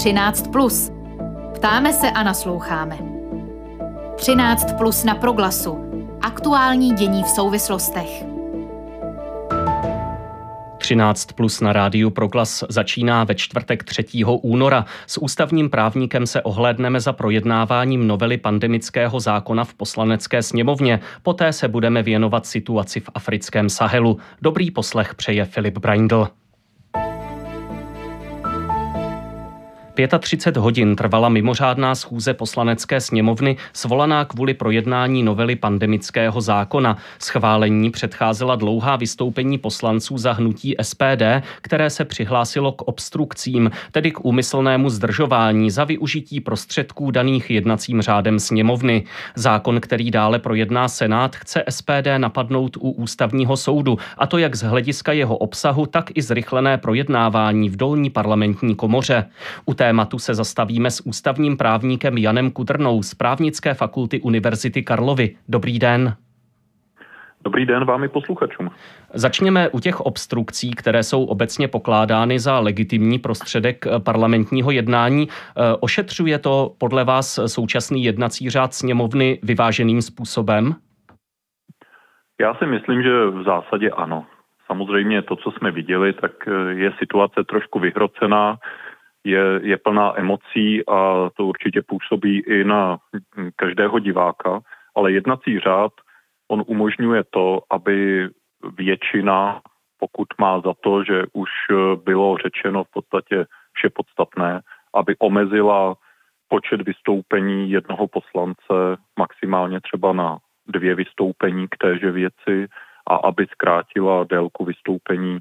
13. Plus. Ptáme se a nasloucháme. 13 plus na proglasu. Aktuální dění v souvislostech. 13 plus na rádiu Proglas začíná ve čtvrtek 3. února. S ústavním právníkem se ohlédneme za projednáváním novely pandemického zákona v poslanecké sněmovně. Poté se budeme věnovat situaci v africkém Sahelu. Dobrý poslech přeje Filip Braindl. 35 hodin trvala mimořádná schůze poslanecké sněmovny svolaná kvůli projednání novely pandemického zákona. Schválení předcházela dlouhá vystoupení poslanců za hnutí SPD, které se přihlásilo k obstrukcím, tedy k úmyslnému zdržování za využití prostředků daných jednacím řádem sněmovny. Zákon, který dále projedná Senát, chce SPD napadnout u ústavního soudu, a to jak z hlediska jeho obsahu, tak i zrychlené projednávání v dolní parlamentní komoře. U tématu se zastavíme s ústavním právníkem Janem Kudrnou z právnické fakulty Univerzity Karlovy. Dobrý den. Dobrý den vám i posluchačům. Začněme u těch obstrukcí, které jsou obecně pokládány za legitimní prostředek parlamentního jednání. Ošetřuje to podle vás současný jednací řád sněmovny vyváženým způsobem? Já si myslím, že v zásadě ano. Samozřejmě to, co jsme viděli, tak je situace trošku vyhrocená je, je plná emocí a to určitě působí i na každého diváka, ale jednací řád, on umožňuje to, aby většina, pokud má za to, že už bylo řečeno v podstatě vše podstatné, aby omezila počet vystoupení jednoho poslance maximálně třeba na dvě vystoupení k téže věci a aby zkrátila délku vystoupení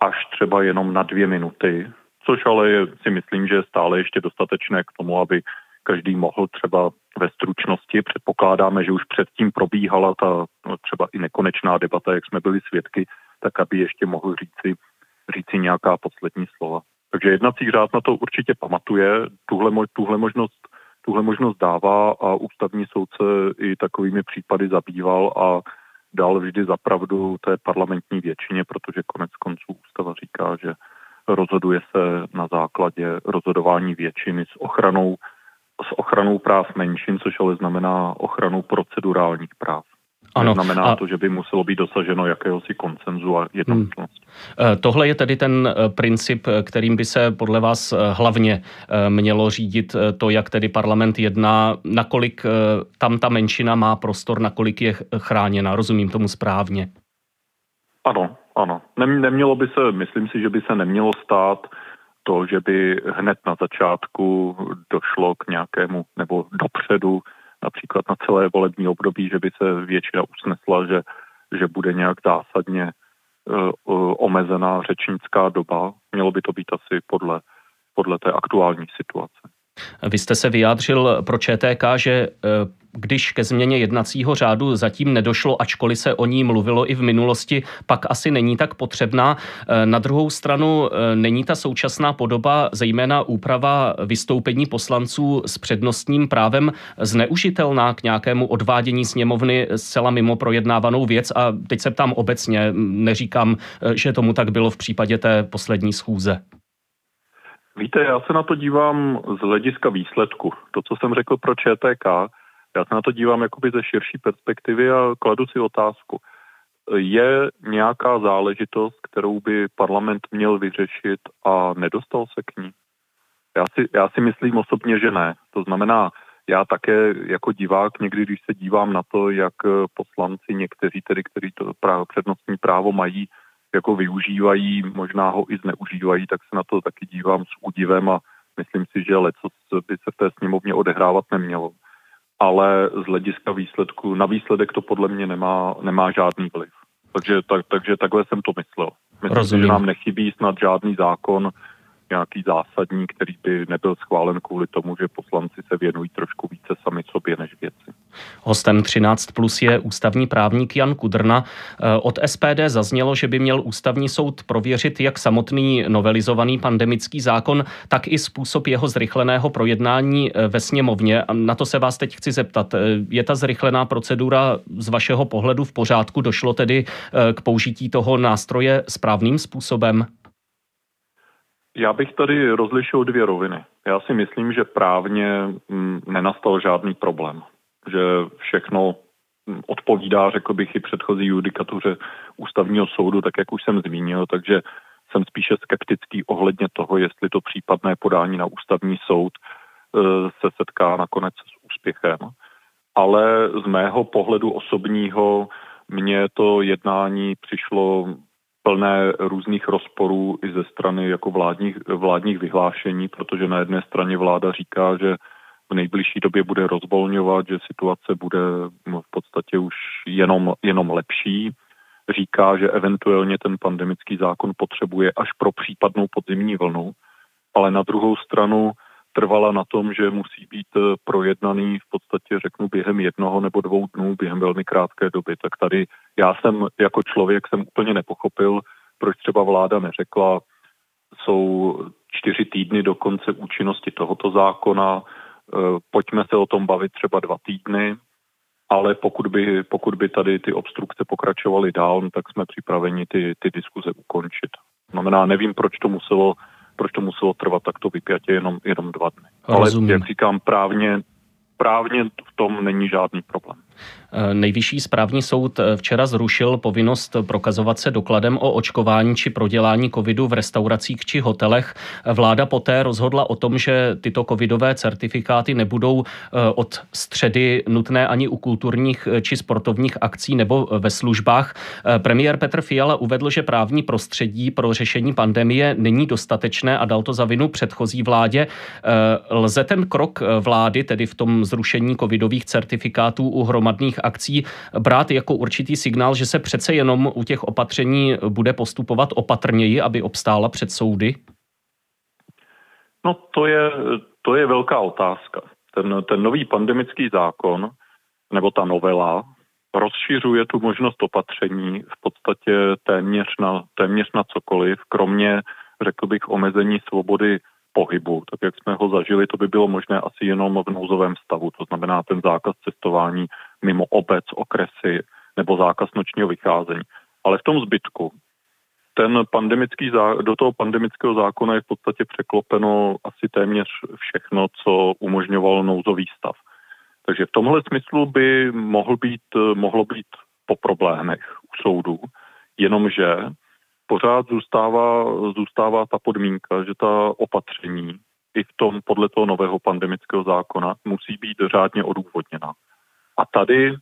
až třeba jenom na dvě minuty, což ale je, si myslím, že je stále ještě dostatečné k tomu, aby každý mohl třeba ve stručnosti. Předpokládáme, že už předtím probíhala ta no, třeba i nekonečná debata, jak jsme byli svědky, tak aby ještě mohl říci, říci nějaká poslední slova. Takže jednací řád na to určitě pamatuje, tuhle, tuhle, možnost, tuhle možnost dává a ústavní soudce i takovými případy zabýval a dal vždy zapravdu té parlamentní většině, protože konec konců ústava říká, že rozhoduje se na základě rozhodování většiny s ochranou, s ochranou práv menšin, což ale znamená ochranu procedurálních práv. Ano. Znamená a... to, že by muselo být dosaženo jakéhosi koncenzu a jednomyslnosti. Hmm. Tohle je tedy ten eh, princip, eh, kterým by se podle vás hlavně mělo řídit to, jak tedy parlament jedná, nakolik tam ta menšina má prostor, nakolik je chráněna. Rozumím tomu správně? Ano, ano. Nemělo by se, myslím si, že by se nemělo stát to, že by hned na začátku došlo k nějakému, nebo dopředu, například na celé volební období, že by se většina usnesla, že, že bude nějak zásadně uh, omezená řečnická doba. Mělo by to být asi podle, podle té aktuální situace. Vy jste se vyjádřil pro ČTK, že když ke změně jednacího řádu zatím nedošlo, ačkoliv se o ní mluvilo i v minulosti, pak asi není tak potřebná. E, na druhou stranu e, není ta současná podoba, zejména úprava vystoupení poslanců s přednostním právem, zneužitelná k nějakému odvádění sněmovny zcela mimo projednávanou věc. A teď se ptám obecně, neříkám, že tomu tak bylo v případě té poslední schůze. Víte, já se na to dívám z hlediska výsledku. To, co jsem řekl pro ČTK, já se na to dívám jakoby ze širší perspektivy a kladu si otázku. Je nějaká záležitost, kterou by parlament měl vyřešit a nedostal se k ní? Já si, já si myslím osobně, že ne. To znamená, já také jako divák někdy, když se dívám na to, jak poslanci někteří tedy, kteří to právo, přednostní právo mají, jako využívají, možná ho i zneužívají, tak se na to taky dívám s údivem a myslím si, že leco by se v té sněmovně odehrávat nemělo ale z hlediska výsledku, na výsledek to podle mě nemá, nemá žádný vliv. Takže, tak, takže takhle jsem to myslel. Myslím, Rozumím. že nám nechybí snad žádný zákon, nějaký zásadní, který by nebyl schválen kvůli tomu, že poslanci se věnují trošku více sami sobě než věci. Hostem 13 plus je ústavní právník Jan Kudrna. Eh, od SPD zaznělo, že by měl ústavní soud prověřit jak samotný novelizovaný pandemický zákon, tak i způsob jeho zrychleného projednání eh, ve sněmovně. Na to se vás teď chci zeptat. Eh, je ta zrychlená procedura z vašeho pohledu v pořádku? Došlo tedy k použití toho nástroje správným způsobem? Já bych tady rozlišil dvě roviny. Já si myslím, že právně mm, nenastal žádný problém. Že všechno mm, odpovídá, řekl bych, i předchozí judikatuře ústavního soudu, tak jak už jsem zmínil, takže jsem spíše skeptický ohledně toho, jestli to případné podání na ústavní soud e, se setká nakonec s úspěchem. Ale z mého pohledu osobního mně to jednání přišlo plné různých rozporů i ze strany jako vládních, vládních vyhlášení, protože na jedné straně vláda říká, že v nejbližší době bude rozvolňovat, že situace bude v podstatě už jenom, jenom lepší. Říká, že eventuálně ten pandemický zákon potřebuje až pro případnou podzimní vlnu, ale na druhou stranu trvala na tom, že musí být projednaný v podstatě, řeknu, během jednoho nebo dvou dnů, během velmi krátké doby. Tak tady já jsem jako člověk jsem úplně nepochopil, proč třeba vláda neřekla, jsou čtyři týdny do konce účinnosti tohoto zákona, eh, pojďme se o tom bavit třeba dva týdny, ale pokud by, pokud by tady ty obstrukce pokračovaly dál, no tak jsme připraveni ty, ty diskuze ukončit. Znamená, nevím, proč to muselo, proč to muselo trvat takto vypjatě jenom, jenom dva dny. Rozumím. Ale jak říkám, právně, právně v tom není žádný problém. Eh, Nejvyšší správní soud eh, včera zrušil povinnost prokazovat se dokladem o očkování či prodělání covidu v restauracích či hotelech. Vláda poté rozhodla o tom, že tyto covidové certifikáty nebudou eh, od středy nutné ani u kulturních či sportovních akcí nebo ve službách. Premiér Petr Fiala uvedl, že právní prostředí pro řešení pandemie není dostatečné a dal to za vinu předchozí vládě. Lze ten krok vlády, tedy v tom zrušení covidových certifikátů u akcí brát jako určitý signál, že se přece jenom u těch opatření bude postupovat opatrněji, aby obstála před soudy? No to je, to je velká otázka. Ten, ten nový pandemický zákon, nebo ta novela, rozšiřuje tu možnost opatření v podstatě téměř na, téměř na cokoliv, kromě, řekl bych, omezení svobody pohybu, tak jak jsme ho zažili, to by bylo možné asi jenom v nouzovém stavu, to znamená ten zákaz cestování mimo obec, okresy nebo zákaz nočního vycházení. Ale v tom zbytku ten pandemický, do toho pandemického zákona je v podstatě překlopeno asi téměř všechno, co umožňoval nouzový stav. Takže v tomhle smyslu by mohl být, mohlo být po problémech u soudu, jenomže pořád zůstává, zůstává ta podmínka, že ta opatření i v tom podle toho nového pandemického zákona musí být řádně odůvodněna. A tady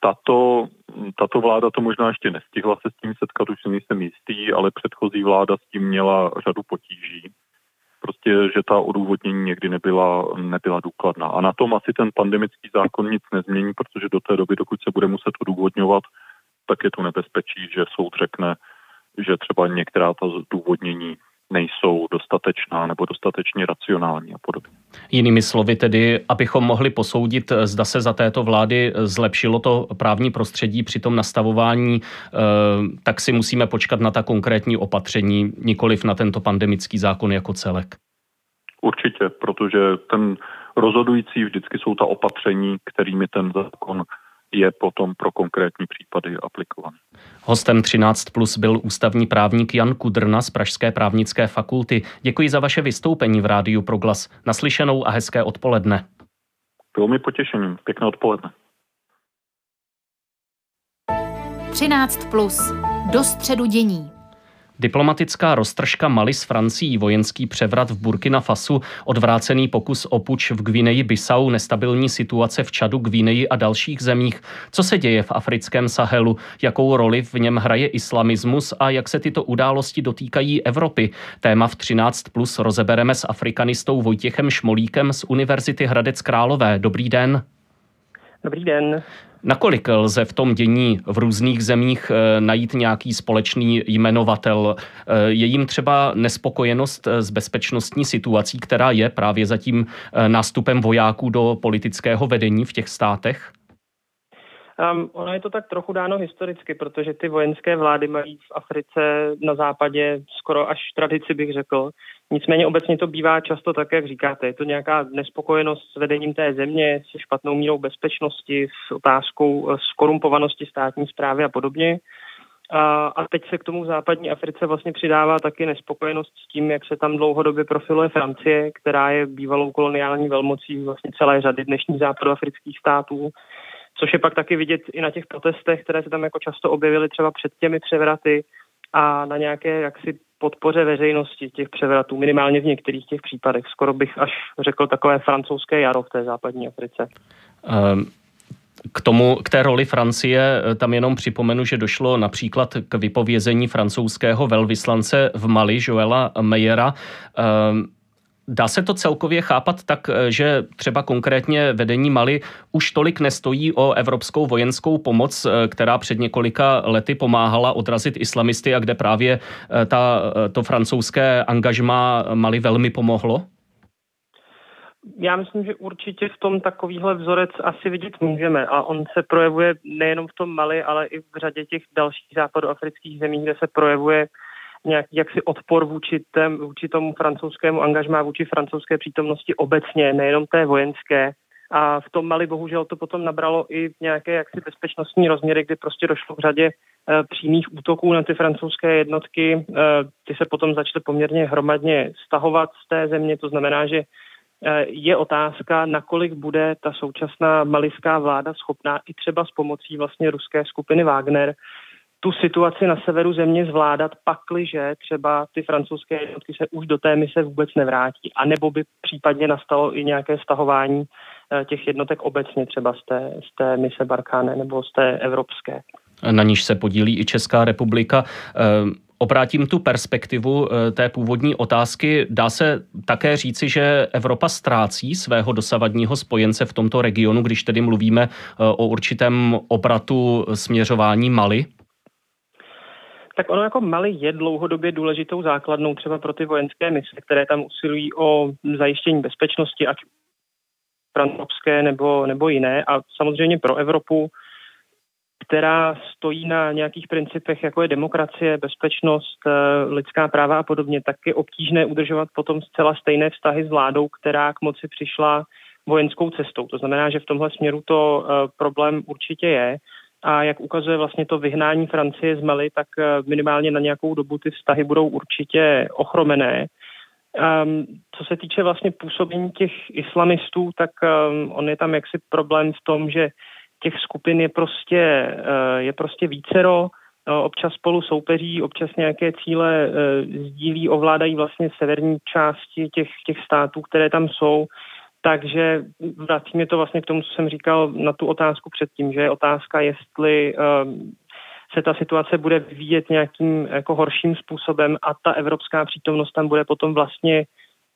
tato, tato vláda to možná ještě nestihla se s tím setkat, už nejsem jistý, ale předchozí vláda s tím měla řadu potíží. Prostě, že ta odůvodnění někdy nebyla, nebyla důkladná. A na tom asi ten pandemický zákon nic nezmění, protože do té doby, dokud se bude muset odůvodňovat, tak je tu nebezpečí, že soud řekne, že třeba některá ta zdůvodnění nejsou dostatečná nebo dostatečně racionální a podobně. Jinými slovy tedy, abychom mohli posoudit, zda se za této vlády zlepšilo to právní prostředí při tom nastavování, eh, tak si musíme počkat na ta konkrétní opatření, nikoliv na tento pandemický zákon jako celek. Určitě, protože ten rozhodující vždycky jsou ta opatření, kterými ten zákon je potom pro konkrétní případy aplikovaný. Hostem 13 plus byl ústavní právník Jan Kudrna z Pražské právnické fakulty. Děkuji za vaše vystoupení v rádiu Proglas. Naslyšenou a hezké odpoledne. Bylo mi potěšením. Pěkné odpoledne. 13 plus. Do středu dění. Diplomatická roztržka Mali s Francií, vojenský převrat v Burkina Fasu, odvrácený pokus o puč v Gvineji Bissau, nestabilní situace v Čadu, Gvineji a dalších zemích. Co se děje v africkém Sahelu? Jakou roli v něm hraje islamismus a jak se tyto události dotýkají Evropy? Téma v 13 plus rozebereme s afrikanistou Vojtěchem Šmolíkem z Univerzity Hradec Králové. Dobrý den. Dobrý den. Nakolik lze v tom dění v různých zemích eh, najít nějaký společný jmenovatel? Eh, je jim třeba nespokojenost eh, s bezpečnostní situací, která je právě za tím nástupem vojáků do politického vedení v těch státech? Um, ono je to tak trochu dáno historicky, protože ty vojenské vlády mají v Africe na západě skoro až tradici, bych řekl. Nicméně obecně to bývá často tak, jak říkáte. Je to nějaká nespokojenost s vedením té země, se špatnou mírou bezpečnosti, s otázkou eh, skorumpovanosti státní zprávy a podobně. A, a teď se k tomu v západní Africe vlastně přidává taky nespokojenost s tím, jak se tam dlouhodobě profiluje Francie, která je bývalou koloniální velmocí vlastně celé řady dnešních západoafrických států, což je pak taky vidět i na těch protestech, které se tam jako často objevily třeba před těmi převraty a na nějaké jaksi podpoře veřejnosti těch převratů, minimálně v některých těch případech. Skoro bych až řekl takové francouzské jaro v té západní Africe. Um. K, tomu, k té roli Francie eh, tam jenom připomenu, že došlo například k vypovězení francouzského velvyslance v Mali, Joela Meyera. Um, Dá se to celkově chápat tak, eh, že třeba konkrétně vedení Mali už tolik nestojí o evropskou vojenskou pomoc, eh, která před několika lety pomáhala odrazit islamisty a kde právě eh, ta, to francouzské angažma Mali velmi pomohlo? Já myslím, že určitě v tom takovýhle vzorec asi vidět můžeme a on se projevuje nejenom v tom Mali, ale i v řadě těch dalších západoafrických zemí, kde se projevuje nějaký jaksi odpor vůči, tém, vůči tomu francouzskému angažmá, vůči francouzské přítomnosti obecně, nejenom té vojenské. A v tom Mali bohužel to potom nabralo i nějaké jaksi bezpečnostní rozměry, kdy prostě došlo k řadě e, přímých útoků na ty francouzské jednotky. E, ty se potom začaly poměrně hromadně stahovat z té země, to znamená, že eh, je otázka, nakolik bude ta současná malická vláda schopná i třeba s pomocí vlastně ruské skupiny Wagner tu situaci na severu země zvládat, pakliže třeba ty francouzské jednotky se už do té mise vůbec nevrátí, a nebo by případně nastalo i nějaké stahování eh, těch jednotek obecně třeba z té, z té mise Barkáne nebo z té evropské. Na níž se podílí i Česká republika. Eh, obrátím tu perspektivu eh, té původní otázky. Dá se také říci, že Evropa ztrácí svého dosavadního spojence v tomto regionu, když tedy mluvíme o určitém obratu směřování Mali? Tak ono jako Mali je dlouhodobě důležitou základnou třeba pro ty vojenské mise, které tam usilují o zajištění bezpečnosti, ať francouzské nebo, nebo jiné. A samozřejmě pro Evropu, která stojí na nějakých principech, jako je demokracie, bezpečnost, eh, lidská práva a podobně, tak je obtížné udržovat potom zcela stejné vztahy s vládou, která k moci přišla vojenskou cestou. To znamená, že v tomhle směru to eh, problém určitě je. A jak ukazuje vlastně to vyhnání Francie z Mali, tak eh, minimálně na nějakou dobu ty vztahy budou určitě ochromené. Um, co se týče vlastně působení těch islamistů, tak um, on je tam jaksi problém v tom, že těch skupin je prostě, uh, je prostě vícero, uh, občas spolu soupeří, občas nějaké cíle sdílí, ovládají vlastně severní části těch, těch států, které tam jsou. Takže vrací mě to vlastně k tomu, co jsem říkal na tu otázku předtím, že je otázka, jestli um, se ta situace bude vyvíjet nějakým jako horším způsobem a ta evropská přítomnost tam bude potom vlastně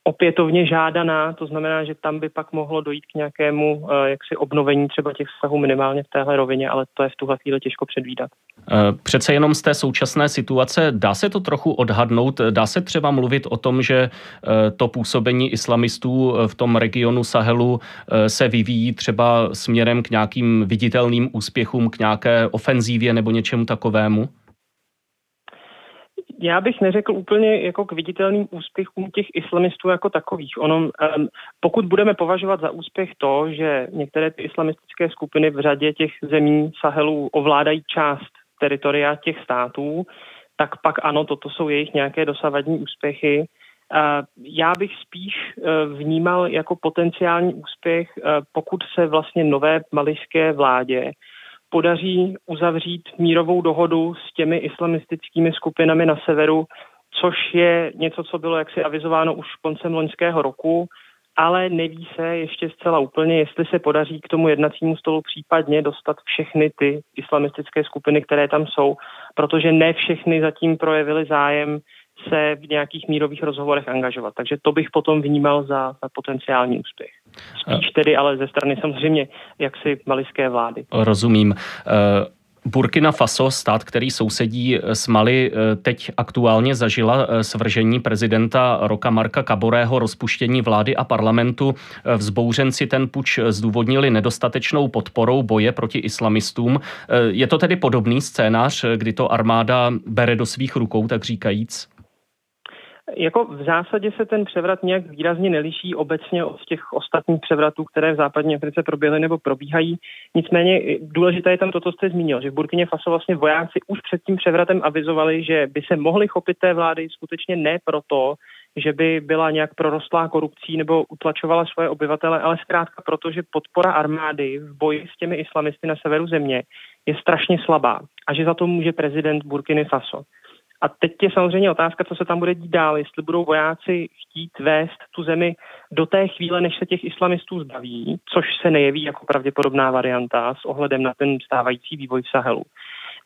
opětovně žádaná, to znamená, že tam by pak mohlo dojít k nějakému eh, jaksi obnovení třeba těch vztahů minimálně v téhle rovině, ale to je v tuhle chvíli těžko předvídat. Eh, přece jenom z té současné situace dá se to trochu odhadnout, dá se třeba mluvit o tom, že eh, to působení islamistů v tom regionu Sahelu se vyvíjí třeba směrem k nějakým viditelným úspěchům, k nějaké ofenzívě nebo něčemu takovému? Já bych neřekl úplně jako k viditelným úspěchům těch islamistů jako takových. Ono, um, pokud budeme považovat za úspěch to, že některé ty islamistické skupiny v řadě těch zemí Sahelu ovládají část teritoria těch států, tak pak ano, toto jsou jejich nějaké dosavadní úspěchy. Uh, já bych spíš uh, vnímal jako potenciální úspěch, uh, pokud se vlastně nové malijské vládě podaří uzavřít mírovou dohodu s těmi islamistickými skupinami na severu, což je něco, co bylo jaksi avizováno už koncem loňského roku, ale neví se ještě zcela úplně, jestli se podaří k tomu jednacímu stolu případně dostat všechny ty islamistické skupiny, které tam jsou, protože ne všechny zatím projevily zájem se v nějakých mírových rozhovorech angažovat. Takže to bych potom vnímal za, za potenciální úspěch. Spíš tedy ale ze strany samozřejmě jaksi maliské vlády. Rozumím. Eh, Burkina Faso, stát, který sousedí s Mali, eh, teď aktuálně zažila eh, svržení prezidenta Roka Marka Kaborého, rozpuštění vlády a parlamentu. Vzbouřenci ten puč zdůvodnili nedostatečnou podporou boje proti islamistům. Je to tedy podobný scénář, kdy to armáda bere do svých rukou, tak říkajíc? Jako v zásadě se ten převrat nějak výrazně neliší obecně od těch ostatních převratů, které v západní Africe proběhly nebo probíhají. Nicméně důležité je tam to, co jste zmínil, že v Burkině Faso vlastně vojáci už před tím převratem avizovali, že by se mohli chopit té vlády skutečně ne proto, že by byla nějak prorostlá korupcí nebo utlačovala svoje obyvatele, ale zkrátka proto, že podpora armády v boji s těmi islamisty na severu země je strašně slabá a že za to může prezident Burkiny Faso. A teď je samozřejmě otázka, co se tam bude dít dál, jestli budou vojáci chtít vést tu zemi do té chvíle, než se těch islamistů zbaví, což se nejeví jako pravděpodobná varianta s ohledem na ten stávající vývoj v Sahelu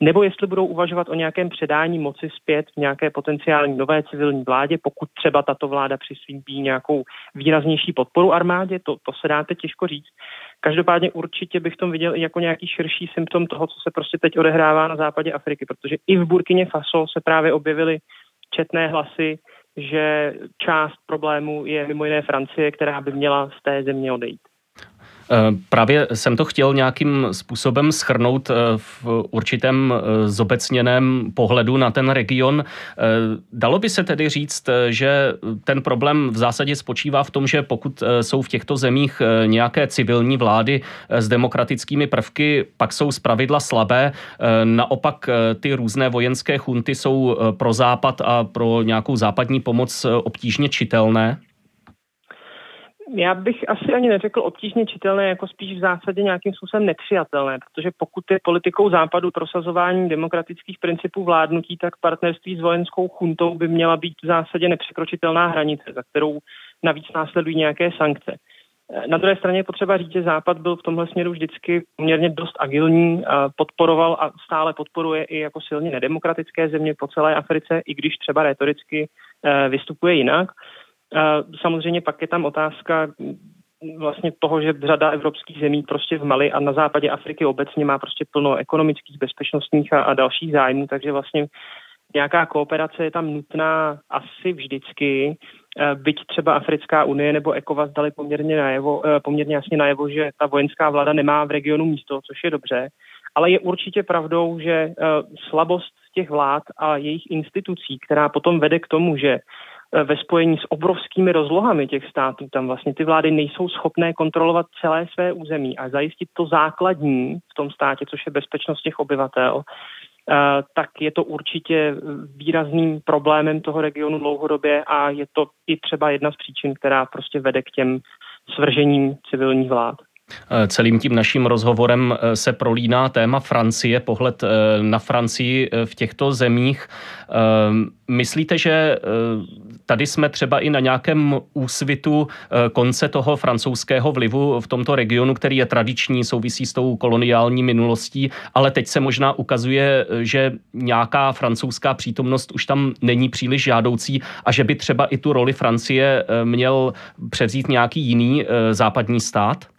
nebo jestli budou uvažovat o nějakém předání moci zpět v nějaké potenciální nové civilní vládě, pokud třeba tato vláda přislíbí nějakou výraznější podporu armádě, to, to se dá teď těžko říct. Každopádně určitě bych tom viděl i jako nějaký širší symptom toho, co se prostě teď odehrává na západě Afriky, protože i v Burkině Faso se právě objevily četné hlasy, že část problému je mimo jiné Francie, která by měla z té země odejít. Eh, právě jsem to chtěl nějakým způsobem schrnout eh, v určitém eh, zobecněném pohledu na ten region. Dalo by se tedy říct, že ten problém v zásadě spočívá v tom, že pokud jsou v těchto zemích nějaké civilní vlády s demokratickými prvky, pak jsou zpravidla slabé. Naopak ty různé vojenské chunty jsou pro západ a pro nějakou západní pomoc obtížně čitelné já bych asi ani neřekl obtížně čitelné, jako spíš v zásadě nějakým způsobem nepřijatelné, protože pokud je politikou západu prosazování demokratických principů vládnutí, tak partnerství s vojenskou chuntou by měla být v zásadě nepřekročitelná hranice, za kterou navíc následují nějaké sankce. Na druhé straně je potřeba říct, že Západ byl v tomhle směru vždycky poměrně dost agilní, podporoval a stále podporuje i jako silně nedemokratické země po celé Africe, i když třeba retoricky eh, vystupuje jinak. Samozřejmě pak je tam otázka vlastně toho, že řada evropských zemí prostě v Mali a na západě Afriky obecně má prostě plno ekonomických, bezpečnostních a, a dalších zájmů, takže vlastně nějaká kooperace je tam nutná asi vždycky, e, byť třeba Africká unie nebo ECOWAS dali poměrně, najevo, e, poměrně jasně najevo, že ta vojenská vláda nemá v regionu místo, což je dobře, ale je určitě pravdou, že e, slabost těch vlád a jejich institucí, která potom vede k tomu, že ve spojení s obrovskými rozlohami těch států, tam vlastně ty vlády nejsou schopné kontrolovat celé své území a zajistit to základní v tom státě, což je bezpečnost těch obyvatel, eh, tak je to určitě výrazným problémem toho regionu dlouhodobě a je to i třeba jedna z příčin, která prostě vede k těm svržením civilních vlád. Eh, celým tím naším rozhovorem eh, se prolíná téma Francie, pohled eh, na Francii v těchto zemích. Myslíte, že tady jsme třeba i na nějakém úsvitu konce toho francouzského vlivu v tomto regionu, který je tradiční, souvisí s tou koloniální minulostí, ale teď se možná ukazuje, že nějaká francouzská přítomnost už tam není příliš žádoucí a že by třeba i tu roli Francie měl převzít nějaký jiný západní stát?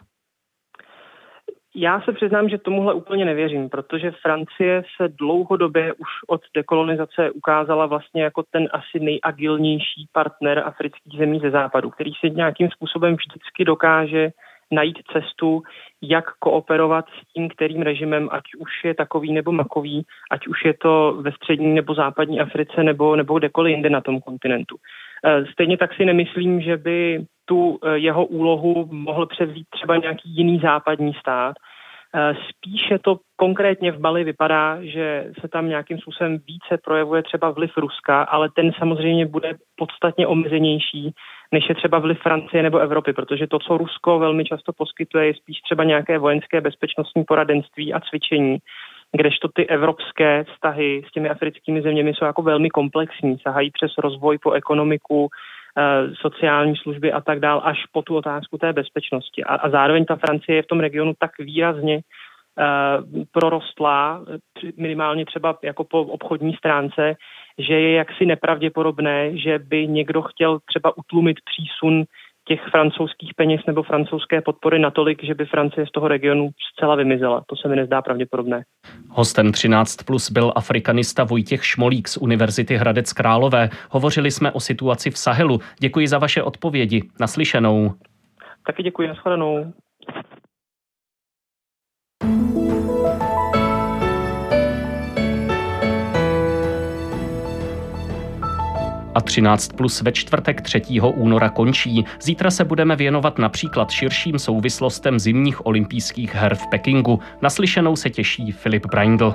Já se přiznám, že tomuhle úplně nevěřím, protože Francie se dlouhodobě už od dekolonizace ukázala vlastně jako ten asi nejagilnější partner afrických zemí ze západu, který si nějakým způsobem vždycky dokáže najít cestu, jak kooperovat s tím, kterým režimem, ať už je takový nebo makový, ať už je to ve střední nebo západní Africe nebo, nebo kdekoliv jinde na tom kontinentu. Eh, stejně tak si nemyslím, že by tu eh, jeho úlohu mohl převzít třeba nějaký jiný západní stát. Eh, spíše to konkrétně v Bali vypadá, že se tam nějakým způsobem více projevuje třeba vliv Ruska, ale ten samozřejmě bude podstatně omezenější, než je třeba vliv Francie nebo Evropy, protože to, co Rusko velmi často poskytuje, je spíš třeba nějaké vojenské bezpečnostní poradenství a cvičení, kdežto ty evropské vztahy s těmi africkými zeměmi jsou jako velmi komplexní, sahají přes rozvoj po ekonomiku, sociální služby a tak dál, až po tu otázku té bezpečnosti. A, a zároveň ta Francie je v tom regionu tak výrazně uh, prorostlá, minimálně třeba jako po obchodní stránce, že je jaksi nepravděpodobné, že by někdo chtěl třeba utlumit přísun těch francouzských peněz nebo francouzské podpory natolik, že by Francie z toho regionu zcela vymizela. To se mi nezdá pravděpodobné. Hostem 13 plus byl afrikanista Vojtěch Šmolík z Univerzity Hradec Králové. Hovořili jsme o situaci v Sahelu. Děkuji za vaše odpovědi. Naslyšenou. Taky děkuji, nashledanou. A 13 plus ve čtvrtek 3. února končí. Zítra se budeme věnovat například širším souvislostem zimních olympijských her v Pekingu. Naslyšenou se těší Filip Braindl.